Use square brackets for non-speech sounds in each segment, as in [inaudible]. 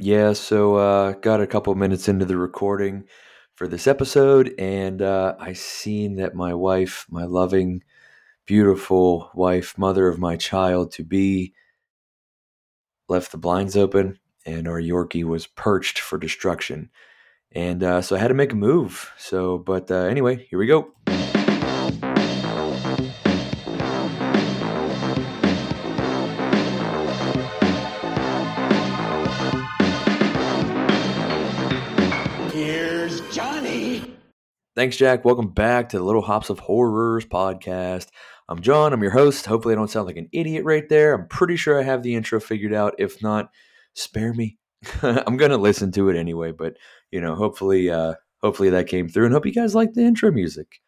Yeah, so uh, got a couple minutes into the recording for this episode, and uh, I seen that my wife, my loving, beautiful wife, mother of my child to be, left the blinds open, and our Yorkie was perched for destruction. And uh, so I had to make a move. So, but uh, anyway, here we go. Thanks, Jack. Welcome back to the Little Hops of Horrors podcast. I'm John. I'm your host. Hopefully, I don't sound like an idiot right there. I'm pretty sure I have the intro figured out. If not, spare me. [laughs] I'm gonna listen to it anyway. But you know, hopefully, uh, hopefully that came through, and hope you guys like the intro music.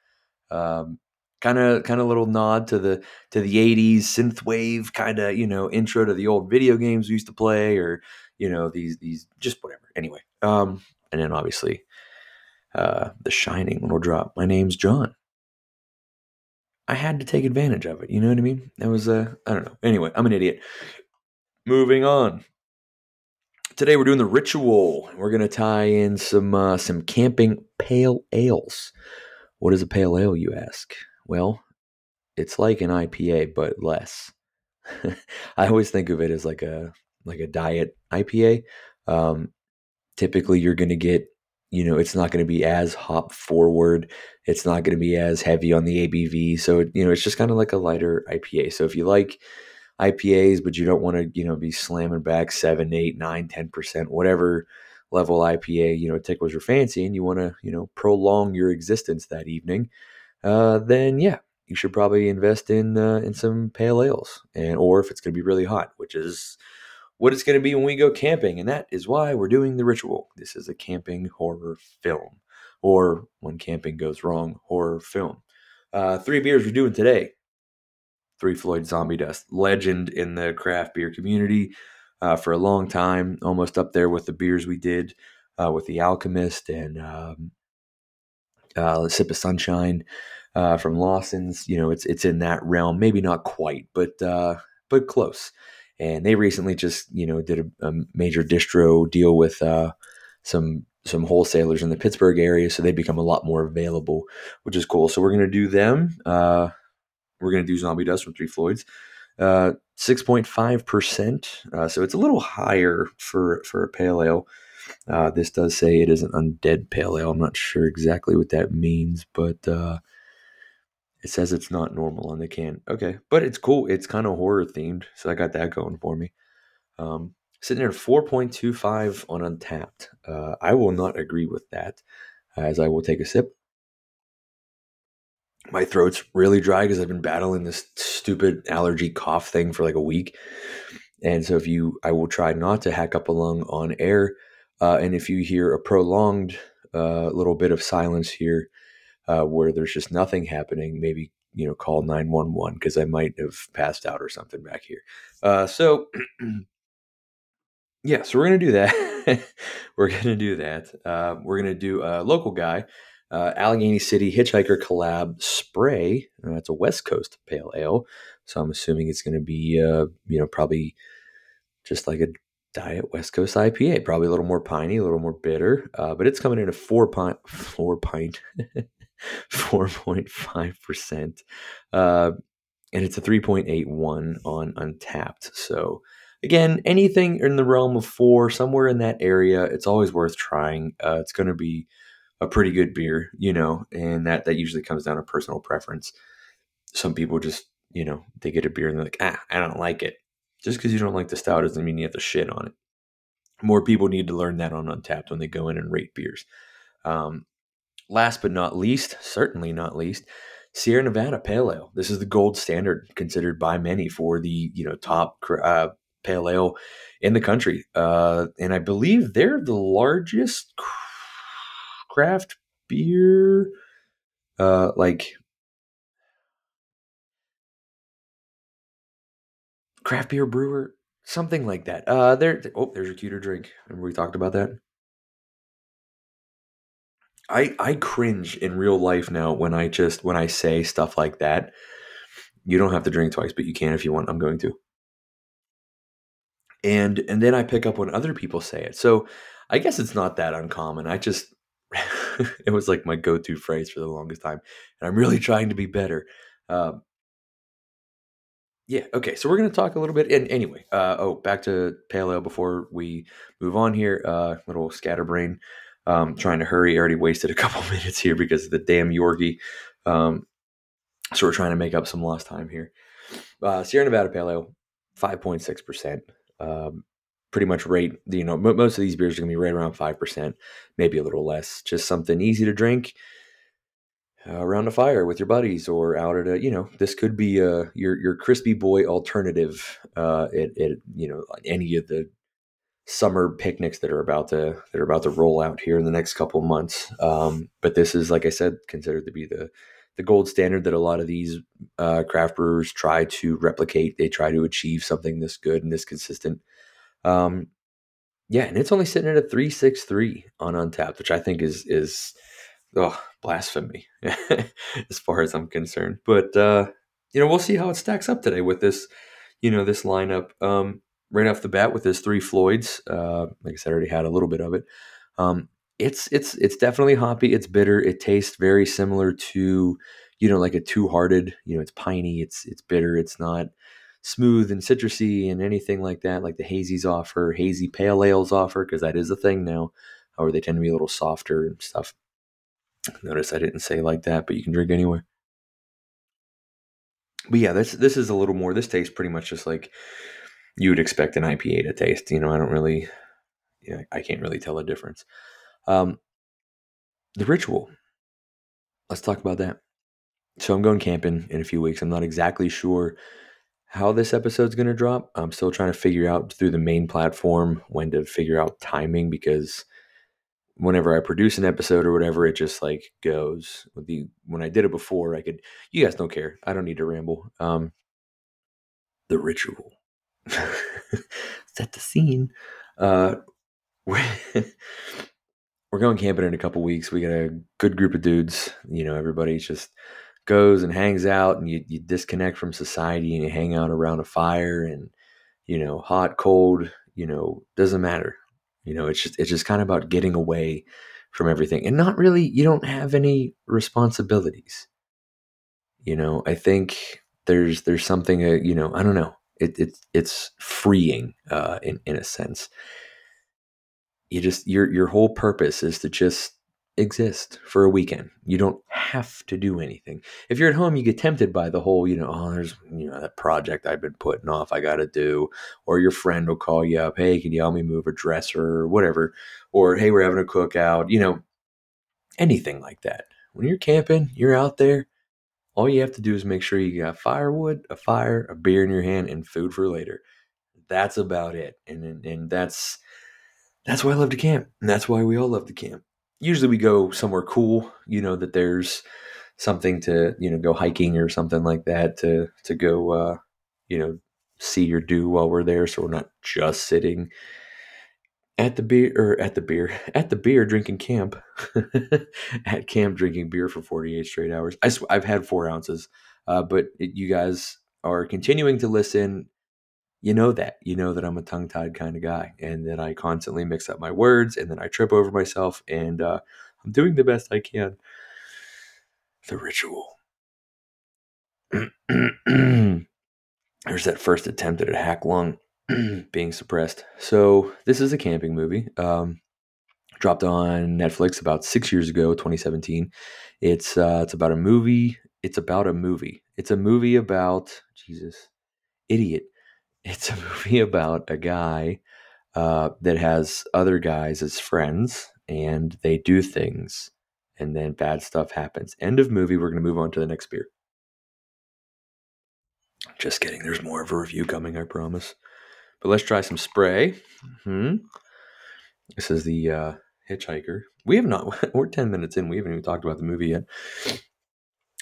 Um, kind of, kind of little nod to the to the '80s synthwave kind of you know intro to the old video games we used to play, or you know these these just whatever. Anyway, um, and then obviously uh, The Shining will drop. My name's John. I had to take advantage of it. You know what I mean? That was uh, I don't know. Anyway, I'm an idiot. Moving on. Today we're doing the ritual. We're gonna tie in some uh, some camping pale ales. What is a pale ale, you ask? Well, it's like an IPA but less. [laughs] I always think of it as like a like a diet IPA. Um, typically, you're gonna get you know it's not going to be as hop forward it's not going to be as heavy on the abv so you know it's just kind of like a lighter ipa so if you like ipas but you don't want to you know be slamming back 7 8 9 10% whatever level ipa you know tickles your fancy and you want to you know prolong your existence that evening uh, then yeah you should probably invest in uh, in some pale ales and or if it's going to be really hot which is what it's going to be when we go camping. And that is why we're doing the ritual. This is a camping horror film, or when camping goes wrong, horror film. Uh, three beers we're doing today Three Floyd Zombie Dust, legend in the craft beer community uh, for a long time, almost up there with the beers we did uh, with The Alchemist and um, uh, Sip of Sunshine uh, from Lawson's. You know, it's it's in that realm, maybe not quite, but uh, but close and they recently just you know did a, a major distro deal with uh, some some wholesalers in the Pittsburgh area, so they become a lot more available, which is cool. So we're gonna do them. Uh, we're gonna do Zombie Dust from Three Floyds, uh, six point five percent. Uh, so it's a little higher for for a pale ale. Uh, this does say it is an undead pale ale. I'm not sure exactly what that means, but uh, it says it's not normal on the can. Okay, but it's cool. It's kind of horror themed, so I got that going for me. Um, sitting there 4.25 on Untappd. Uh, I will not agree with that, as I will take a sip. My throat's really dry because I've been battling this stupid allergy cough thing for like a week. And so, if you, I will try not to hack up a lung on air. Uh, and if you hear a prolonged uh, little bit of silence here, uh, where there's just nothing happening, maybe you know call 911 because I might have passed out or something back here. Uh, so [clears throat] yeah, so we're gonna do that. [laughs] we're gonna do that. Uh, we're gonna do a local guy, uh, Allegheny City Hitchhiker Collab Spray. Uh, it's a West Coast Pale Ale, so I'm assuming it's gonna be uh, you know probably just like a diet West Coast IPA, probably a little more piney, a little more bitter, uh, but it's coming in a four pint, four pint, [laughs] [laughs] 4.5%. Uh, and it's a 3.81 on Untappd. So, again, anything in the realm of four, somewhere in that area, it's always worth trying. Uh, it's going to be a pretty good beer, you know, and that, that usually comes down to personal preference. Some people just, you know, they get a beer and they're like, ah, I don't like it. Just because you don't like the stout doesn't mean you have to shit on it. More people need to learn that on Untappd when they go in and rate beers. Um, last but not least, certainly not least, Sierra Nevada Pale Ale. This is the gold standard considered by many for the you know top uh, pale ale in the country, uh, and I believe they're the largest craft beer, uh, like craft beer brewer, something like that. Uh, there. Oh, there's a cuter drink. Remember we talked about that. I I cringe in real life now when I just when I say stuff like that. You don't have to drink twice, but you can if you want. I'm going to. and and then I pick up when other people say it. So I guess it's not that uncommon. I just [laughs] it was like my go-to phrase for the longest time, and I'm really trying to be better. Um, yeah. Okay. So we're going to talk a little bit. And anyway, uh, oh, back to pale ale before we move on here. Uh, little scatterbrain. Um, trying to hurry. I already wasted a [laughs] couple minutes here because of the damn Yorkie. Um, so we're trying to make up some lost time here. Uh, Sierra Nevada Pale Ale, five point six percent. Um, pretty much rate. You know, most of these beers are going to be right around five percent, maybe a little less. Just something easy to drink uh, around a fire with your buddies or out at a you know this could be uh your your crispy boy alternative uh at, at you know any of the summer picnics that are about to that are about to roll out here in the next couple months um but this is like i said considered to be the the gold standard that a lot of these uh, craft brewers try to replicate they try to achieve something this good and this consistent um yeah and it's only sitting at a 363 on Untappd which i think is is oh, blasphemy [laughs] as far as I'm concerned. But uh, you know, we'll see how it stacks up today with this, you know, this lineup. Um, right off the bat with this three Floyds. Uh, like I said, I already had a little bit of it. Um, it's it's it's definitely hoppy. It's bitter. It tastes very similar to, you know, like a two hearted. You know, it's piney. It's it's bitter. It's not smooth and citrusy and anything like that. Like the hazies offer, hazy pale ales offer, because that is a thing now. Or they tend to be a little softer and stuff. Notice I didn't say like that, but you can drink anyway. But yeah, this this is a little more. This tastes pretty much just like you would expect an IPA to taste. You know, I don't really, yeah, I can't really tell a difference. Um, the ritual. Let's talk about that. So I'm going camping in a few weeks. I'm not exactly sure how this episode's going to drop. I'm still trying to figure out through the main platform when to figure out timing because whenever I produce an episode or whatever, it just like goes. With the when I did it before, I could. You guys don't care. I don't need to ramble. Um, the ritual. [laughs] Set the scene. Uh, we're, [laughs] we're going camping in a couple weeks. We got a good group of dudes. You know, everybody just goes and hangs out, and you you disconnect from society, and you hang out around a fire, and you know, hot, cold. You know, doesn't matter you know, it's just it's just kind of about getting away from everything and not really you don't have any responsibilities. You know, I think there's there's something uh, you know, I don't know. It, it it's freeing uh, in in a sense. You just your your whole purpose is to just exist for a weekend. You don't have to do anything. If you're at home, you get tempted by the whole, you know, oh, there's, you know, that project I've been putting off, I got to do. Or your friend will call you up, hey, can you help me move a dresser or whatever? Or, hey, we're having a cookout, you know, anything like that. When you're camping, you're out there, all you have to do is make sure you got firewood, a fire, a beer in your hand, and food for later. That's about it. And, and that's, that's why I love to camp. And that's why we all love to camp usually we go somewhere cool, you know, that there's something to, you know, go hiking or something like that to, to go, uh, you know, see or do while we're there. So we're not just sitting at the beer or at the beer [laughs] at the beer drinking camp [laughs] at camp drinking beer for 48 straight hours. I sw- I've had four ounces, uh, but it, you guys are continuing to listen you know that. You know that I'm a tongue tied kind of guy and that I constantly mix up my words and then I trip over myself and uh, I'm doing the best I can. The ritual. [clears throat] There's that first attempt at a hack lung [clears throat] being suppressed. So, this is a camping movie. Um, dropped on Netflix about six years ago, 2017. It's uh, it's about a movie. It's about a movie. It's a movie about Jesus, idiot [laughs] it's a movie about a guy uh, that has other guys as friends and they do things and then bad stuff happens. End of movie. We're to move on to the next beer. Just kidding. There's more of a review coming, I promise. But let's try some spray. hmm This is the uh, Hitchhiker. We have not, [laughs] we're 10 minutes in. We haven't even talked about the movie yet.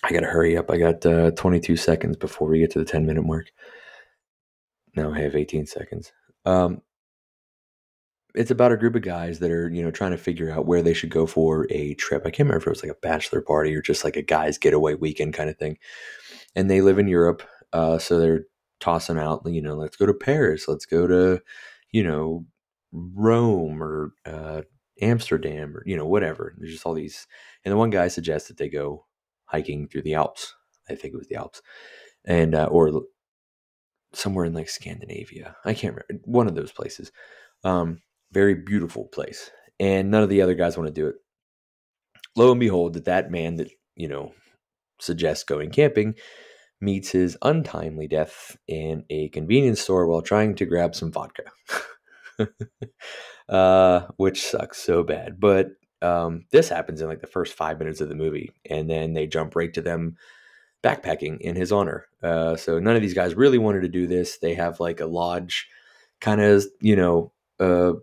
I got to hurry up. I got uh, 22 seconds before we get to the 10 minute mark. Now I have 18 seconds. Um, it's about a group of guys that are, you know, trying to figure out where they should go for a trip. I can't remember if it was like a bachelor party or just like a guys getaway weekend kind of thing. And they live in Europe, uh, so they're tossing out, you know, let's go to Paris, let's go to, you know, Rome or uh, Amsterdam or, you know, whatever. There's just all these. And the one guy suggests that they go hiking through the Alps. I think it was the Alps. And, uh, or somewhere in like Scandinavia. I can't remember. One of those places. Um, very beautiful place. And none of the other guys want to do it. Lo and behold, that that man that, you know, suggests going camping meets his untimely death in a convenience store while trying to grab some vodka. [laughs] uh, which sucks so bad. But um, this happens in like the first five minutes of the movie, and then they jump right to them backpacking in his honor. Uh, so none of these guys really wanted to do this. They have like a lodge kind of, you know, uh,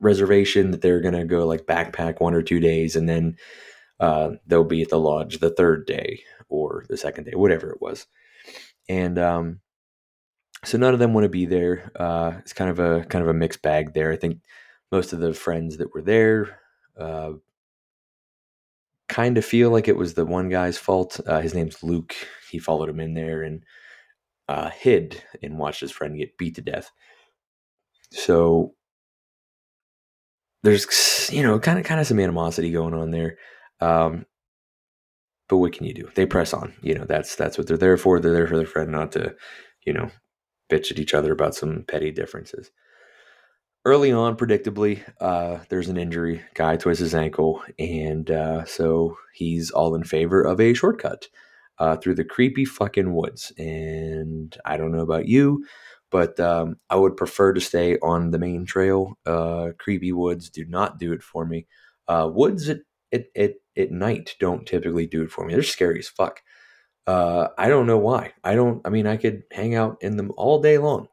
reservation that they're to go like backpack one or two days and then uh, they'll be at the lodge the third day or the second day, whatever it was. And um, so none of them want to be there. Uh, it's kind of a kind of a mixed bag there. I think most of the friends that were there uh, kind of feel like it was the one guy's fault. Uh, his name's Luke. He followed him in there and uh, hid and watched his friend get beat to death. So there's you know kind of kind of some animosity going on there. Um, but what can you do? They press on. You know that's that's what they're there for. They're there for their friend, not to you know bitch at each other about some petty differences early on, predictably, uh, there's an injury. Guy twists his ankle, and uh, so he's all in favor of a shortcut uh, through the creepy fucking woods. And I don't know about you, but um, I would prefer to stay on the main trail. Uh, creepy woods do not do it for me. Uh, woods at, at, at night don't typically do it for me. They're scary as fuck. Uh, I don't know why. I don't. I mean, I could hang out in them all day long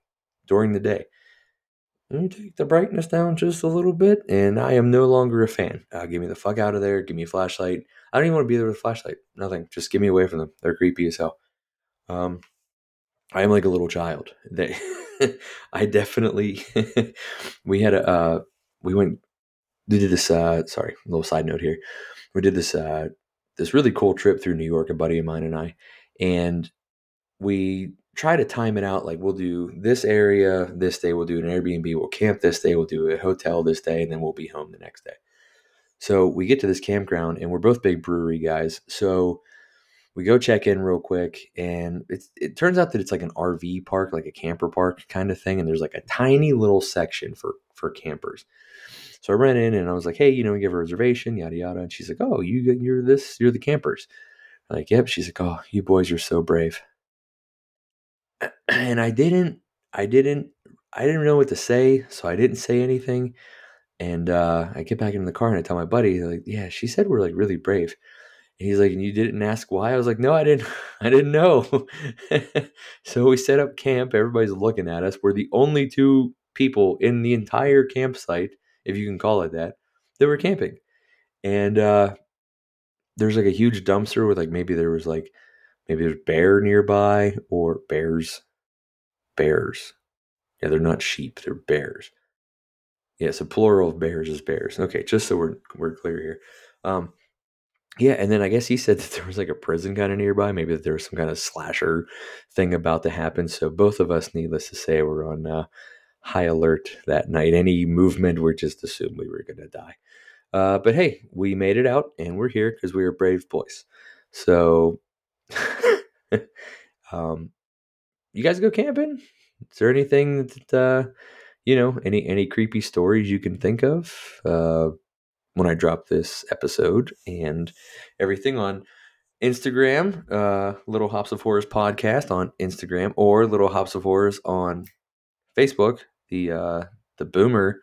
during the day you take the brightness down just a little bit, and I am no longer a fan. Uh, give me the fuck out of there. Give me a flashlight. I don't even want to be there with a flashlight. Nothing. Just get me away from them. They're creepy as hell. Um, I am like a little child. They, [laughs] I definitely. [laughs] we had a. Uh, we went. We did this. Uh, sorry, little side note here. We did this. Uh, this really cool trip through New York. A buddy of mine and I, and we try to time it out. Like we'll do this area this day, we'll do an Airbnb, we'll camp this day, we'll do a hotel this day, and then we'll be home the next day. So we get to this campground, and we're both big brewery guys. So we go check in real quick, and it turns out that it's like an RV park, like a camper park kind of thing. And there's like a tiny little section for for campers. So I ran in and I was like, hey, you know, we give a reservation, yada yada. And she's like, oh, you you're this, you're the campers. I'm like, yep. She's like, oh, you boys are so brave. [clears throat] and I didn't, I didn't, I didn't know what to say, so I didn't say anything. And uh, I get back in the car and I tell my buddy, like, yeah, she said we're like really brave. And he's like, and you didn't ask why? I was like, no, I didn't, [laughs] I didn't know. [laughs] so we set up camp. Everybody's looking at us. We're the only two people in the entire campsite, if you can call it that, they were camping. And uh, there's like a huge dumpster with like maybe there was like Maybe there's bear nearby or bears. Bears. Yeah, they're not sheep, they're bears. Yes, yeah, a plural of bears is bears. Okay, just so we're we're clear here. Um, yeah, and then I guess he said that there was like a prison kind of nearby. Maybe that there was some kind of slasher thing about to happen. So both of us, needless to say, were on uh, high alert that night. Any movement, we're just assumed we were going to die. Uh, but hey, we made it out, and we're here because we are brave boys. So [laughs] um, you guys go camping? Is there anything that uh, you know any any creepy stories you can think of uh, when I drop this episode and everything on Instagram, uh, Little Hops of Horrors podcast on Instagram or Little Hops of Horrors on Facebook, the uh, the Boomer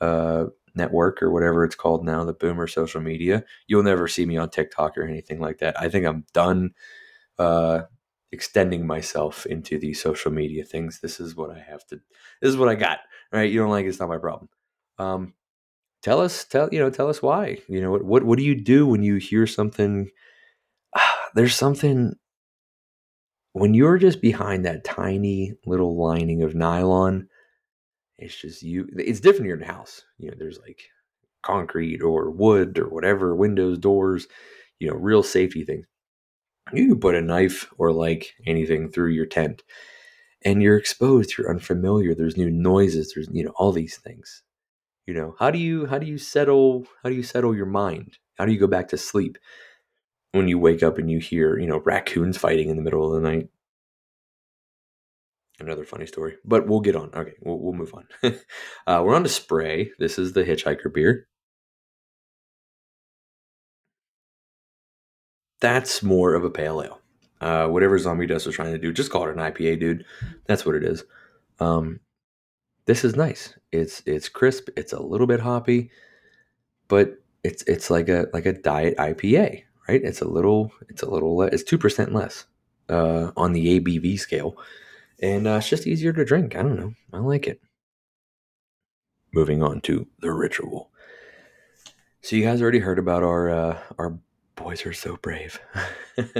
uh, network or whatever it's called now, the Boomer social media. You'll never see me on TikTok or anything like that. I think I'm done uh, extending myself into the social media things. This is what I have to. This is what I got. Right? You don't like it, it's not my problem. Um, tell us, tell you know, tell us why. You know, what what what do you do when you hear something? [sighs] There's something when you're just behind that tiny little lining of nylon. It's just you. It's different here in the house. You know, there's like concrete or wood or whatever, windows, doors. You know, real safety things you can put a knife or like anything through your tent and you're exposed, you're unfamiliar, there's new noises, there's you know all these things. You know, how do you how do you settle how do you settle your mind? How do you go back to sleep when you wake up and you hear, you know, raccoons fighting in the middle of the night? Another funny story, but we'll get on. Okay, we'll, we'll move on. [laughs] uh, we're on to spray. This is the Hitchhiker beer. That's more of a pale ale. Uh, whatever Zombie Dust was trying to do, just call it an IPA, dude. That's what it is. Um, this is nice. It's it's crisp. It's a little bit hoppy, but it's it's like a like a diet IPA, right? It's a little it's a little it's two percent less uh, on the ABV scale, and uh, it's just easier to drink. I don't know. I like it. Moving on to the ritual. So you guys already heard about our uh, our boys are so brave,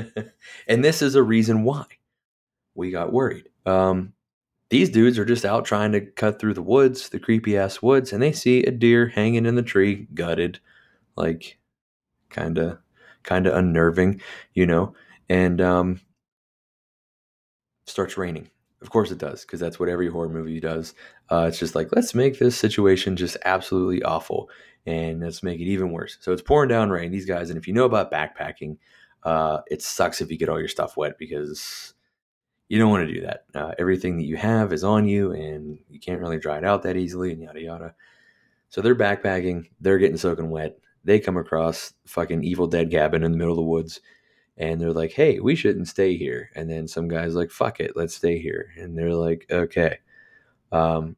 [laughs] and this is a reason why we got worried. Um, these dudes are just out trying to cut through the woods, the creepy ass woods, and they see a deer hanging in the tree, gutted, like kind of kind of unnerving, you know. And um, starts raining. Of course it does, because that's what every horror movie does. Uh, it's just like let's make this situation just absolutely awful, and let's make it even worse. So it's pouring down rain. These guys, and if you know about backpacking, uh, it sucks if you get all your stuff wet because you don't want to do that. Uh, everything that you have is on you, and you can't really dry it out that easily, and yada yada. So they're backpacking. They're getting soaking wet. They come across fucking Evil Dead cabin in the middle of the woods, and they're like, "Hey, we shouldn't stay here." And then some guys like, "Fuck it, let's stay here." And they're like, "Okay." Um,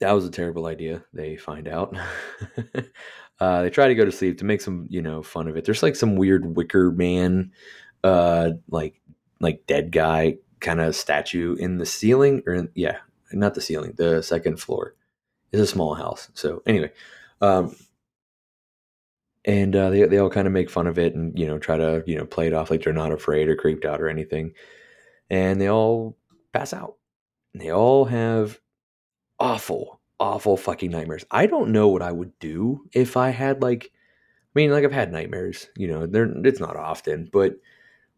that was a terrible idea. They find out. [laughs] uh, they try to go to sleep to make some, you know, fun of it. There's like some weird Wicker Man, uh, like like dead guy kind of statue in the ceiling, or in, yeah, not the ceiling, the second floor. It's a small house. So anyway, um, and uh, they they all kind of make fun of it and you know try to you know play it off like they're not afraid or creeped out or anything, and they all pass out. And they all have awful, awful fucking nightmares. I don't know what I would do if I had like, I mean, like I've had nightmares. You know, they're it's not often, but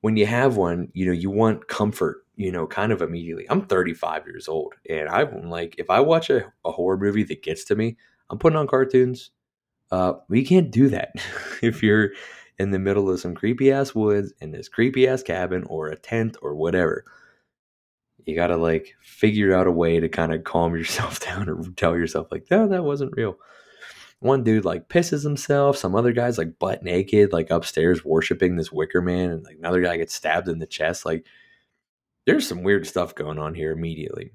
when you have one, you know, you want comfort. You know, kind of immediately. I'm 35 years old, and I'm like, if I watch a, a horror movie that gets to me, I'm putting on cartoons. Uh, we can't do that [laughs] if you're in the middle of some creepy ass woods in this creepy ass cabin or a tent or whatever. You got to like figure out a way to kind of calm [laughs] yourself down or tell yourself like no that wasn't real. One dude like pisses himself some other guy's like butt naked like upstairs worshiping this wicker man and like another guy gets stabbed in the chest like there's some weird stuff going on here immediately.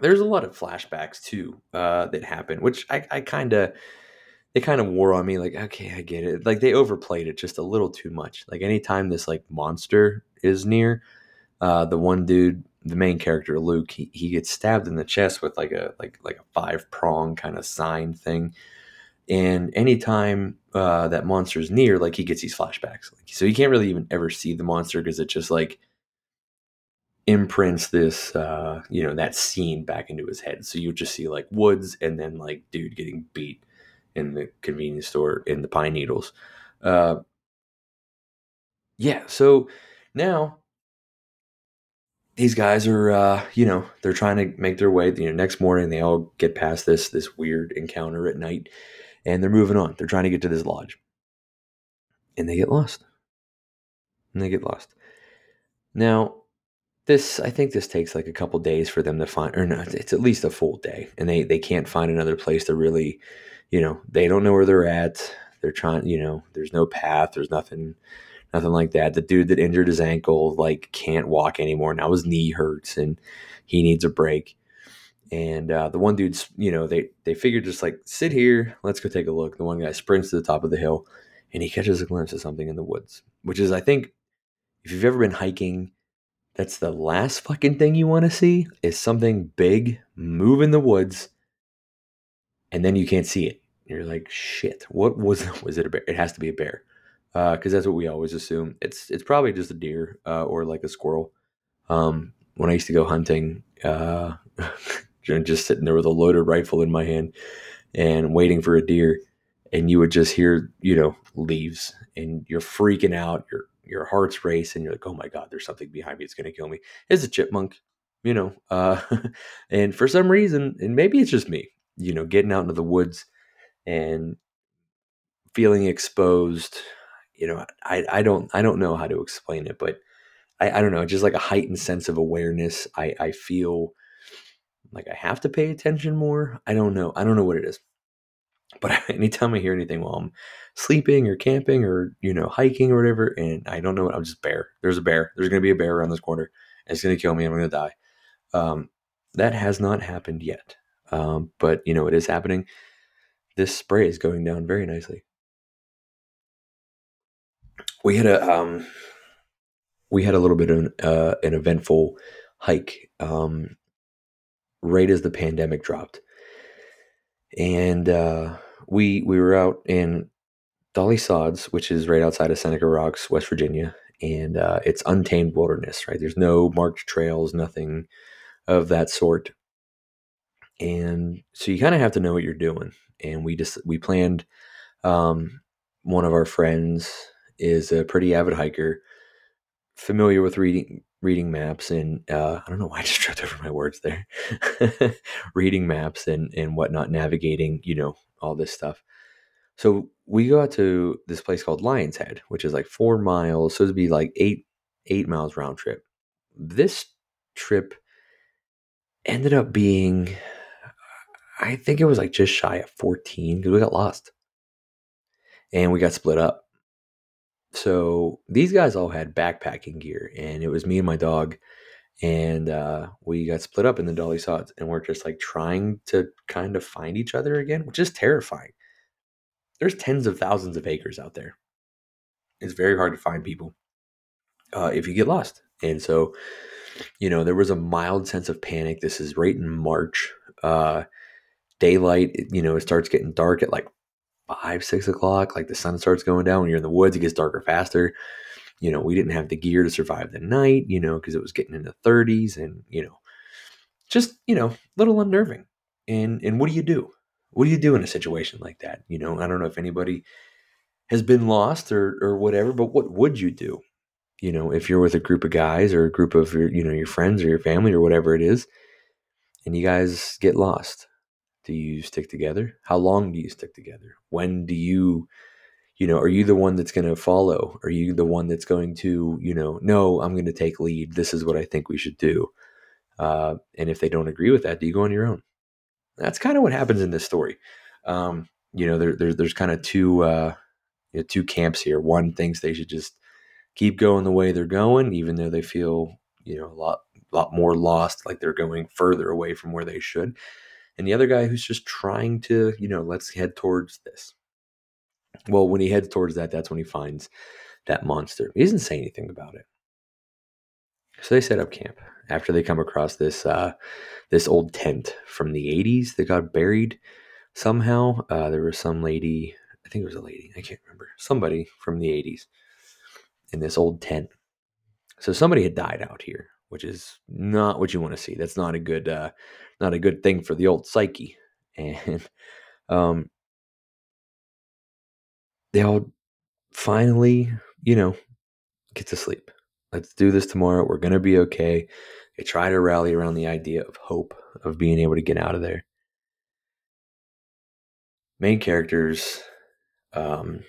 There's a lot of flashbacks too uh, that happen which i, I kind of they kind of wore on me like okay i get it like they overplayed it just a little too much like anytime this like monster is near uh, the one dude the main character Luke, he, he gets stabbed in the chest with like a like like a five prong kind of sign thing. And anytime uh, that monster's near, like he gets these flashbacks. Like, so you can't really even ever see the monster because it just like imprints this uh, you know, that scene back into his head. So you just see like woods and then like dude getting beat in the convenience store in the pine needles. Uh, yeah, so now these guys are uh, you know they're trying to make their way you know next morning they all get past this this weird encounter at night and they're moving on. They're trying to get to this lodge. And they get lost. And they get lost. Now this i think this takes like a couple days for them to find or no it's at least a full day and they they can't find another place to really you know they don't know where they're at they're trying you know there's no path there's nothing nothing like that. The dude that injured his ankle like can't walk anymore. Now his knee hurts and he needs a break. And uh, the one dude's, you know, they they figured just like sit here, let's go take a look. The one guy sprints to the top of the hill, and he catches a glimpse of something in the woods, which is, I think, if you've ever been hiking, that's the last fucking thing you want to see is something big move in the woods, and then you can't see it. You're like, shit, what was [laughs] was it a bear? It has to be a bear because uh, that's what we always assume. It's it's probably just a deer uh, or like a squirrel. Um, when I used to go hunting, uh, [laughs] just sitting there with a loaded rifle in my hand and waiting for a deer, and you would just hear you know leaves, and you're freaking out. You're your heart's racing. You're like, oh my god, there's something behind me. It's gonna kill me. It's a chipmunk, you know. Uh, [laughs] and for some reason, and maybe it's just me, you know, getting out into the woods and feeling exposed. You know, I I don't I don't know how to explain it, but I, I don't know, just like a heightened sense of awareness. I I feel like I have to pay attention more. I don't know. I don't know what it is. But [laughs] anytime I hear anything while I'm sleeping or camping or, you know, hiking or whatever, and I don't know what, I'm just bear. There's a bear. There's going to be a bear around this corner. It's going to kill me. I'm going to die. Um, that has not happened yet. Um, but, you know, it is happening. This spray is going down very nicely. We had a, um, we had a little bit of an, uh, an eventful hike um, right as the pandemic dropped and uh, we we were out in Dolly Sods, which is right outside of Seneca Rocks, West Virginia, and uh, it's untamed wilderness. Right, there's no marked trails, nothing of that sort, and so you kind of have to know what you're doing. And we just we planned. Um, one of our friends is a pretty avid hiker, familiar with reading reading maps and uh, I don't know why I just tripped over my words there. [laughs] reading maps and and whatnot, navigating, you know, all this stuff. So we go out to this place called Lion's Head, which is like four miles. So it'd be like eight eight miles round trip. This trip ended up being, I think it was like just shy of 14 because we got lost and we got split up so these guys all had backpacking gear, and it was me and my dog, and uh, we got split up in the Dolly Sods, and we're just like trying to kind of find each other again, which is terrifying. There's tens of thousands of acres out there. It's very hard to find people uh, if you get lost, and so you know there was a mild sense of panic. This is right in March. Uh, daylight, you know, it starts getting dark at like five, six o'clock, like the sun starts going down. When you're in the woods, it gets darker faster. You know, we didn't have the gear to survive the night, you know, because it was getting in the 30s and, you know, just, you know, a little unnerving. And and what do you do? What do you do in a situation like that? You know, I don't know if anybody has been lost or or whatever, but what would you do? You know, if you're with a group of guys or a group of your, you know, your friends or your family or whatever it is, and you guys get lost do you stick together? How long do you stick together? When do you, you know, are you the one that's going to follow? Are you the one that's going to, you know, no, I'm going to take lead. This is what I think we should do. Uh, and if they don't agree with that, do you go on your own? That's kind of what happens in this story. Um, you know, there, there, there's kind of two, uh, you know, two camps here. One thinks they should just keep going the way they're going, even though they feel, you know, a lot, lot more lost, like they're going further away from where they should and the other guy who's just trying to, you know, let's head towards this. Well, when he heads towards that, that's when he finds that monster. He doesn't say anything about it. So they set up camp after they come across this uh, this old tent from the 80s that got buried somehow. Uh, there was some lady, I think it was a lady, I can't remember, somebody from the 80s in this old tent. So somebody had died out here, which is not what you want to see. That's not a good uh, not a good thing for the old psyche. [laughs] And um, they all finally, you know, get to sleep. Let's do this tomorrow. We're to be okay. They try to rally around the idea of hope, of being able to get out of there. Main characters um,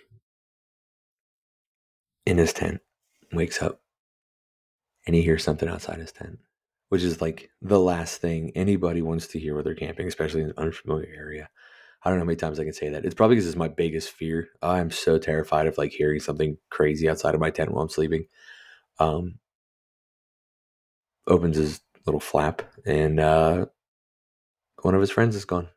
in his tent wakes up and he hears something outside his tent which is like the last thing anybody wants to hear when they're camping, especially in an unfamiliar area. I don't know how many times I can say that. It's probably because it's my biggest fear. I'm so terrified of like hearing something crazy outside of my tent while I'm sleeping. Um, opens his little flap, and uh, one of his friends is gone.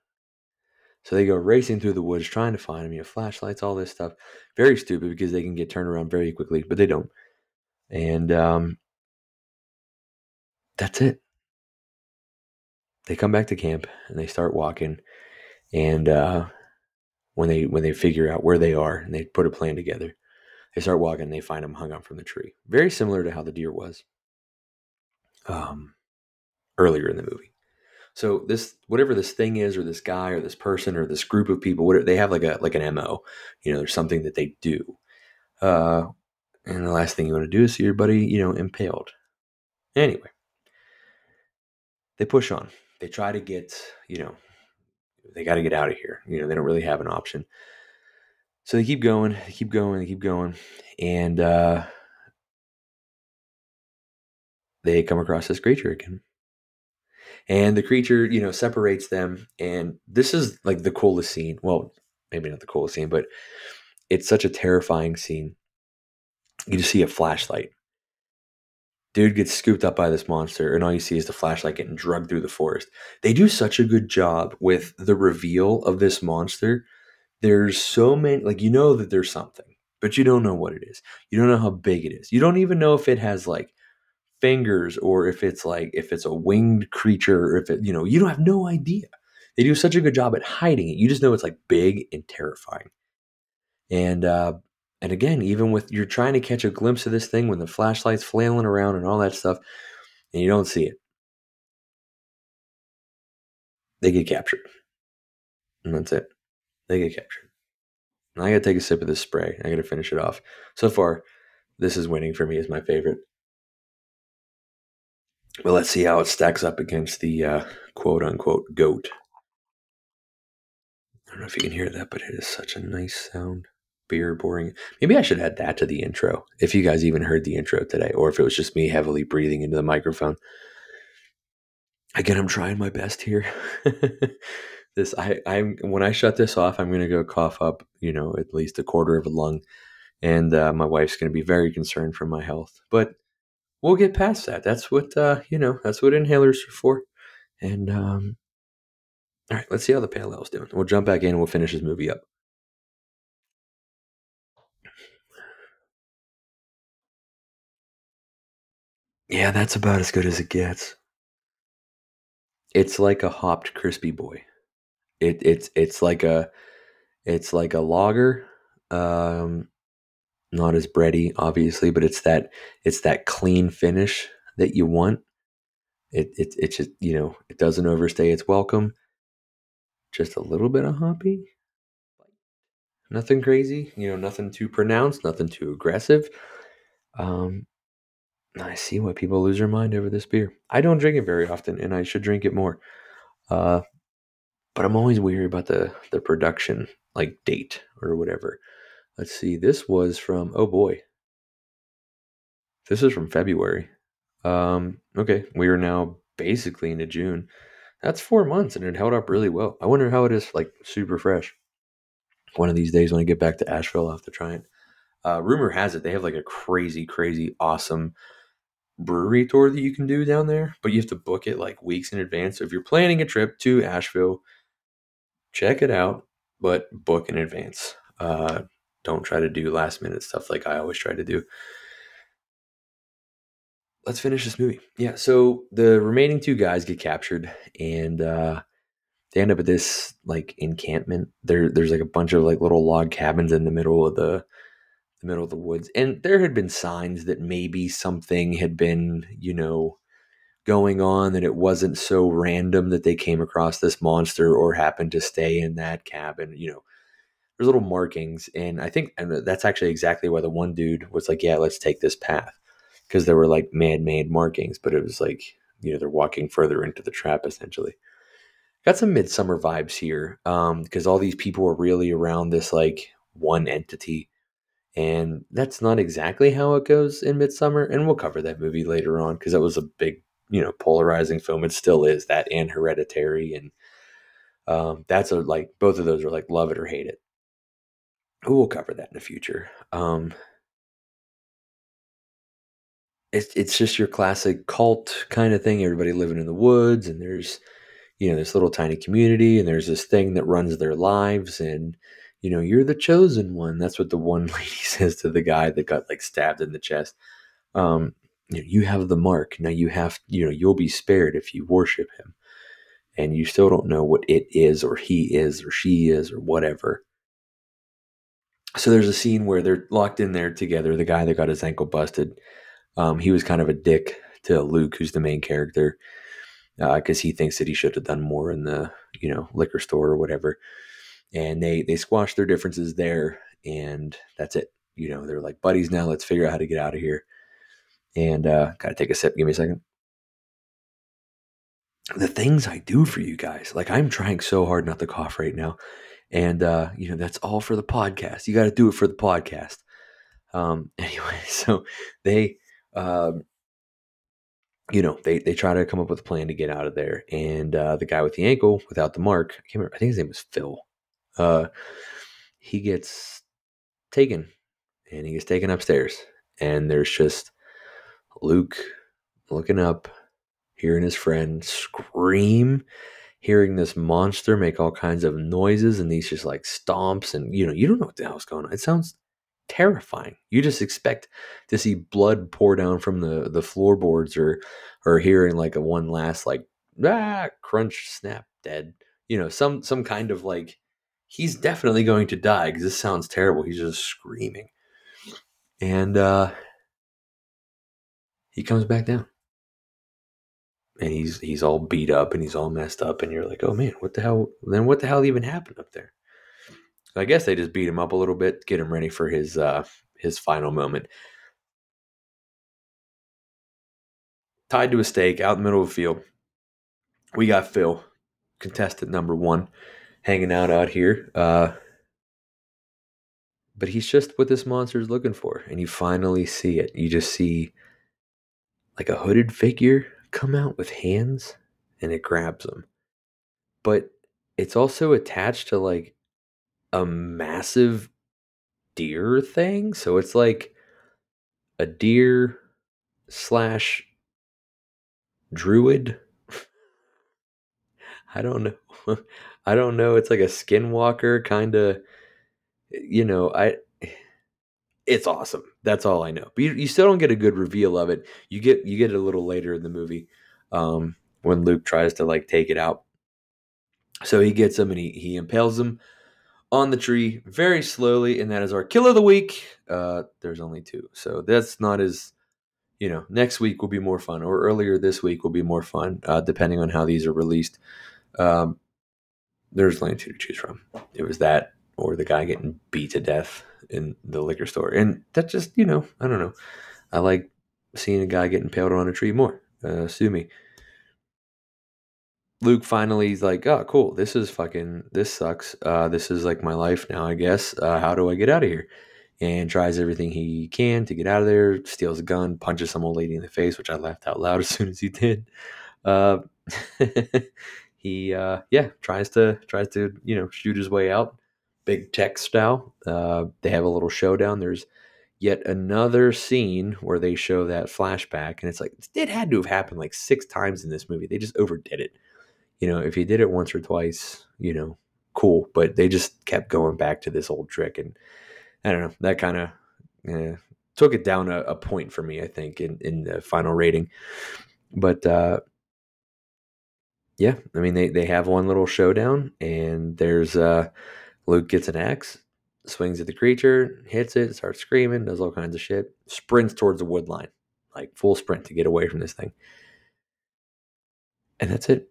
So they go racing through the woods trying to find him. You know, flashlights, all this stuff. Very stupid because they can get turned around very quickly, but they don't. And um, that's it. They come back to camp and they start walking, and uh, when they when they figure out where they are and they put a plan together, they start walking. and They find them hung up from the tree, very similar to how the deer was um, earlier in the movie. So this whatever this thing is, or this guy, or this person, or this group of people, whatever they have like a like an mo. You know, there's something that they do. Uh, And the last thing you want to do is see your buddy, you know, impaled. Anyway, they push on. They try to get, you know, they got to get out of here. You know, they don't really have an option. So they keep going, they keep going, they keep going. And uh, they come across this creature again. And the creature, you know, separates them. And this is like the coolest scene. Well, maybe not the coolest scene, but it's such a terrifying scene. You just see a flashlight. Dude gets scooped up by this monster, and all you see is the flashlight getting drugged through the forest. They do such a good job with the reveal of this monster. There's so many, like, you know that there's something, but you don't know what it is. You don't know how big it is. You don't even know if it has, like, fingers or if it's like if it's a winged creature or if it you know you don't have no idea they do such a good job at hiding it you just know it's like big and terrifying and uh and again even with you're trying to catch a glimpse of this thing when the flashlight's flailing around and all that stuff and you don't see it. They get captured. And that's it. They get captured. And i gotta take a sip of this spray. I gotta finish it off. So far this is winning for me as my favorite. But let's see how it stacks up against the uh, quote unquote goat. I don't know if you can hear that, but it is such a nice sound. Beer pouring. Maybe I should add that to the intro. If you guys even heard the intro today, or if it was just me heavily breathing into the microphone. Again, I'm trying my best here. [laughs] this I I'm when I shut this off, I'm gonna go cough up, you know, at least a quarter of a lung, and uh, my wife's gonna be very concerned for my health. But we'll get past that. That's what uh, you know. That's what inhalers are for. And um, all right, let's see how the pale ale's doing. We'll jump back in and we'll finish this movie up. Yeah, that's about as good as it gets. It's like a hopped crispy boy. It it's it's like a it's like a lager. Um, not as bready, obviously, but it's that it's that clean finish that you want. It it it just you know it doesn't overstay its welcome. Just a little bit of hoppy. Nothing crazy, you know, nothing too pronounced, nothing too aggressive. Um, I see why people lose their mind over this beer. I don't drink it very often, and I should drink it more. Uh, but I'm always weary about the the production like date or whatever. Let's see. This was from oh boy. This is from February. Um, okay, we are now basically into June. That's four months, and it held up really well. I wonder how it is like super fresh. One of these days when I get back to Asheville, I'll have to try it. Uh, rumor has it they have like a crazy, crazy, awesome brewery tour that you can do down there, but you have to book it like weeks in advance. So if you're planning a trip to Asheville, check it out, but book in advance. Uh, don't try to do last minute stuff like I always try to do. Let's finish this movie. Yeah, so the remaining two guys get captured and uh, they end up at this like encampment. There there's like a bunch of like little log cabins in the middle of the the middle of the woods. And there had been signs that maybe something had been, you know, going on that it wasn't so random that they came across this monster or happened to stay in that cabin, you know there's little markings and i think and that's actually exactly why the one dude was like yeah let's take this path because there were like man-made markings but it was like you know they're walking further into the trap essentially got some Midsommar vibes here um because um, all these people were really around this like one entity and that's not exactly how it goes in Midsommar and we'll cover that movie later on because that was a big you know polarizing film it still is that and hereditary and um, that's a like both of those are like love it or hate it we'll cover that in the future. Um, it's it's just your classic cult kind of thing. Everybody living in the woods, and there's you know this little tiny community, and there's this thing that runs their lives, and you know you're the chosen one. That's what the one [laughs] lady says to the guy that got like stabbed in the chest. Um, you, know, you have the mark now. You have you know you'll be spared if you worship him, and you still don't know what it is, or he is, or she is, or whatever so there's a scene where they're locked in there together. The guy that got his ankle busted, um, he was kind of a dick to Luke, who's the main character, because uh, he thinks that he should have done more in the you know liquor store or whatever. And they they squash their differences there, and that's it. you know, they're like buddies now. Let's figure out how to get out of here. And uh, gotta take a sip. Give me a second. The things I do for you guys, like I'm trying so hard not to cough right now, and uh, you know that's all for the podcast. You got to do it for the podcast. Um, [laughs] anyway, so they, um, you know, they they try to come up with a plan to get out of there, and uh, the guy with the ankle without the mark, I remember. I think his name was Phil. Uh, he gets taken, and he gets taken upstairs, and there's just Luke looking up, hearing his friend scream, hearing this monster make all kinds of noises and these just like stomps, and you know, you don't know what the hell's going on. It sounds terrifying. You just expect to see blood pour down from the the floorboards or or hearing like a one last like ah crunch snap dead. You know, some some kind of like he's definitely going to die because this sounds terrible. He's just screaming. And uh he comes back down. And he's he's all beat up and he's all messed up and you're like, "Oh man, what the hell? Then what the hell even happened up there?" I guess they just beat him up a little bit, get him ready for his uh, his final moment. Tied to a stake out in the middle of the field. We got Phil, contestant number one, hanging out out here. Uh, but he's just what this monster is looking for, and you finally see it. You just see like a hooded figure come out with hands, and it grabs him. But it's also attached to like a massive deer thing. So it's like a deer slash druid. I don't know. [laughs] I don't know. It's like a skinwalker kind of. You know, I. It's awesome. That's all I know. But you, you, still don't get a good reveal of it. You get you get it a little later in the movie, um, when Luke tries to like take it out. So he gets him and he he impales him on the tree very slowly, and that is our kill of the week. Uh, there's only two, so that's not as you know. Next week will be more fun, or earlier this week will be more fun, uh, depending on how these are released. Um, there's only two to choose from. It was that, or the guy getting beat to death in the liquor store, and that just you know, I don't know. I like seeing a guy getting impaled on a tree more. Uh, sue me. Luke finally is like, oh, cool. This is fucking, this sucks. Uh, this is like my life now, I guess. Uh, how do I get out of here? And tries everything he can to get out of there, steals a gun, punches some old lady in the face, which I laughed out loud [laughs] as soon as he did. [laughs] He, uh, yeah, tries to, tries to, you know, shoot his way out. Big tech style. Uh, they have a little showdown. There's yet another scene where they show that flashback, and it's like, it had to have happened like six times in this movie. They just overdid it you know, if you did it once or twice, you know, cool. But they just kept going back to this old trick, and I don't know. That kind of eh, took it down a, a, point for me, I think, in in the final rating. But uh, yeah, I mean, they they have one little showdown, and there's uh, Luke gets an axe, swings at the creature, hits it, starts screaming, does all kinds of shit, sprints towards the wood line, like full sprint to get away from this thing. And that's it.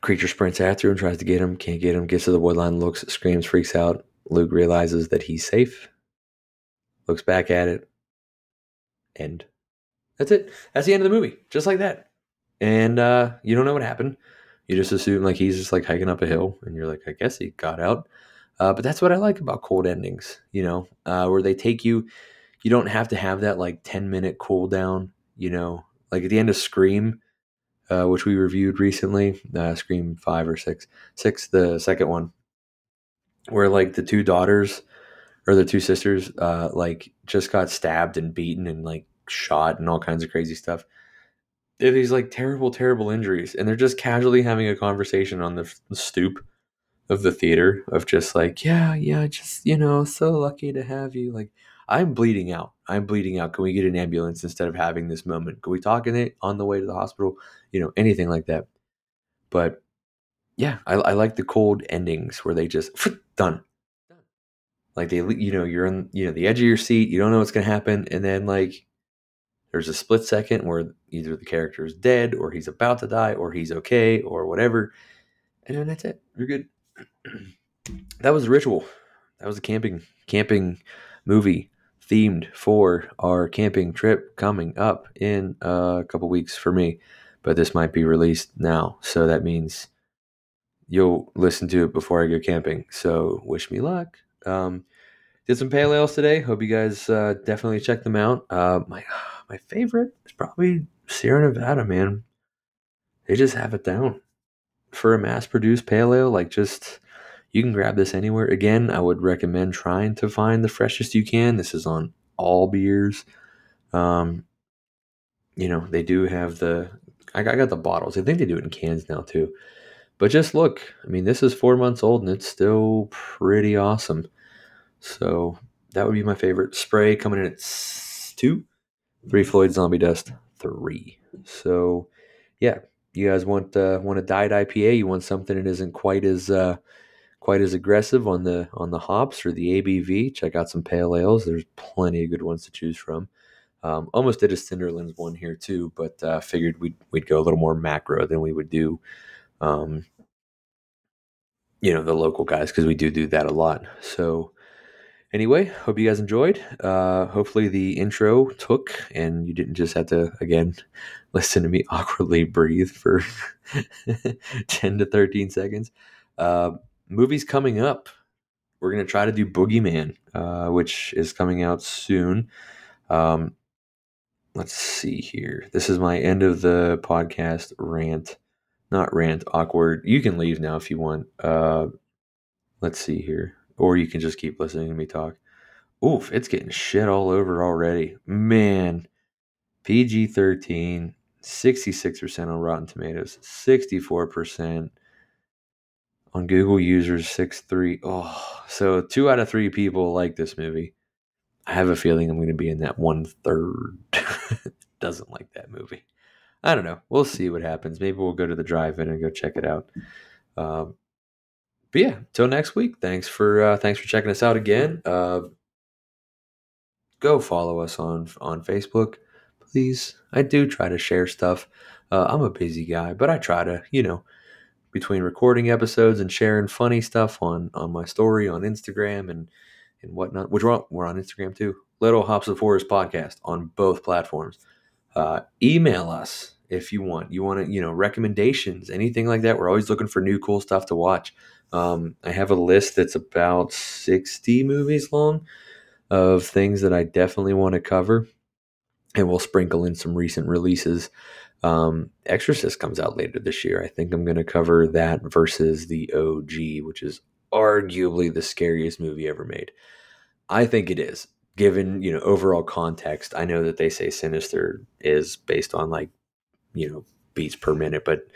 Creature sprints after him, tries to get him, can't get him, gets to the woodline, looks, screams, freaks out. Luke realizes that he's safe, looks back at it, and that's it. That's the end of the movie, just like that. And uh, you don't know what happened. You just assume like he's just like hiking up a hill, and you're like, I guess he got out. Uh, but that's what I like about cold endings, you know, uh, where they take you. You don't have to have that like ten minute cool down, you know, like at the end of Scream uh, which we reviewed recently, uh, Scream Five or Six, Six, the second one, where like the two daughters or the two sisters, uh, like just got stabbed and beaten and like shot and all kinds of crazy stuff. They're these like terrible, terrible injuries, and they're just casually having a conversation on the, the stoop of the theater of just like, yeah, yeah, just you know, so lucky to have you. Like, I'm bleeding out. I'm bleeding out. Can we get an ambulance instead of having this moment? Can we talk in it on the way to the hospital? You know, anything like that. But yeah, I, I like the cold endings where they just done. Like they, you know, you're on, you know, the edge of your seat. You don't know what's gonna happen, and then like there's a split second where either the character is dead, or he's about to die, or he's okay, or whatever, and then that's it. You're good. [clears throat] that was the ritual. That was the camping camping movie themed for our camping trip coming up in a couple weeks for me. But this might be released now. So that means you'll listen to it before I go camping. So wish me luck. Um, did some pale ales today. Hope you guys uh, definitely check them out. Uh, my [sighs] my favorite is probably Sierra Nevada, man. They just have it down for a mass produced pale ale. Like just you can grab this anywhere. Again, I would recommend trying to find the freshest you can. This is on all beers. Um, you know they do have the. I got the bottles. I think they do it in cans now too. But just look, I mean, this is four months old and it's still pretty awesome. So that would be my favorite. Spray coming in at two. Three Floyd Zombie Dust three. So yeah, you guys want uh, want a diet IPA? You want something that isn't quite as uh, quite as aggressive on the on the hops or the ABV? Check out some pale ales. There's plenty of good ones to choose from. Um, almost did a Cinderlands one here too, but uh, figured we'd we'd go a little more macro than we would do. Um, you know the local guys because we do do that a lot. So anyway, hope you guys enjoyed. Uh, hopefully the intro took and you didn't just have to again [laughs] listen to me [laughs] awkwardly breathe for [laughs] 10 to 13 seconds. Uh, movies coming up. We're going to try to do Boogeyman, uh, which is coming out soon. Um, let's see here. This is my end of the podcast rant. Not rant, awkward. You can leave now if you want. Uh, let's see here or you can just keep listening to me talk. Oof, it's getting shit all over already. Man, PG 13, 66% on Rotten Tomatoes, 64% on Google users, 6.3. Oh, so two out of three people like this movie. I have a feeling I'm going to be in that one third [laughs] doesn't like that movie. I don't know. We'll see what happens. Maybe we'll go to the drive-in and go check it out. Um, but yeah, till next week. Thanks for uh, thanks for checking us out again. Uh, go follow us on on Facebook, please. I do try to share stuff. Uh, I'm a busy guy, but I try to, you know, between recording episodes and sharing funny stuff on on my story on Instagram and and whatnot. Which we're on, we're on Instagram too. Little Hops of Horrors podcast on both platforms. Uh, email us if you want. You want to, you know, recommendations, anything like that. We're always looking for new cool stuff to watch. Um, I have a list that's about 60 movies long of things that I definitely want to cover, and we'll sprinkle in some recent releases. Um, Exorcist comes out later this year. I think I'm going to cover that versus the OG, which is arguably the scariest movie ever made. I think it is, given you know overall context. I know that they say Sinister is based on like you know beats per minute, but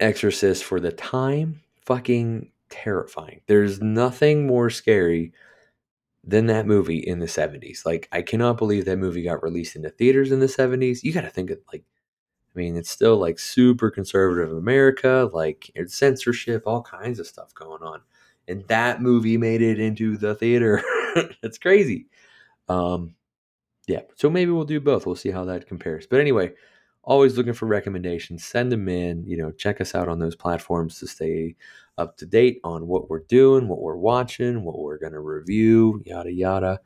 Exorcist for the time fucking terrifying. There's nothing more scary than that movie in the 70s. Like, I cannot believe that movie got released into theaters in the 70s. You got to think of, like, I mean, it's still like super conservative America, like it's censorship, all kinds of stuff going on. And that movie made it into the theater. [laughs] That's crazy. Um, yeah, so maybe we'll do both. We'll see how that compares. But anyway, always looking for recommendations. Send them in. You know, check us out on those platforms to stay up to date on what we're doing, what we're watching, what we're going to review, yada, yada,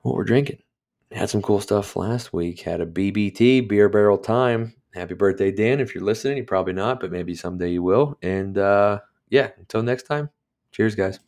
what we're drinking. Had some cool stuff last week. Had a BBT, beer barrel time. Happy birthday, Dan. If you're listening, you probably not, but maybe someday you will. And uh, yeah, until next time, cheers, guys.